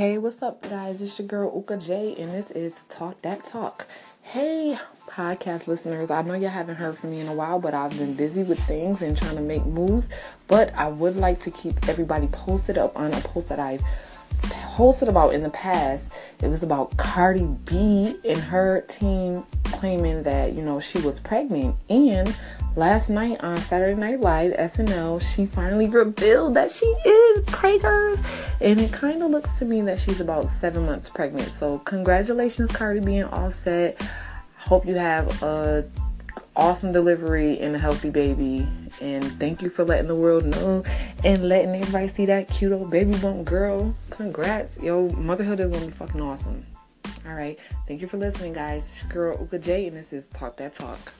Hey, what's up, guys? It's your girl Uka J, and this is Talk That Talk. Hey, podcast listeners, I know y'all haven't heard from me in a while, but I've been busy with things and trying to make moves. But I would like to keep everybody posted up on a post that I've posted about in the past. It was about Cardi B and her team claiming that, you know, she was pregnant. And last night on Saturday Night Live, SNL, she finally revealed that she is pregnant. And it kind of looks to me that she's about seven months pregnant. So, congratulations, Cardi B and Offset. Hope you have a awesome delivery and a healthy baby. And thank you for letting the world know and letting everybody see that cute old baby bump girl. Congrats. Yo, motherhood is gonna be fucking awesome. All right. Thank you for listening, guys. Girl Uka J, and this is Talk That Talk.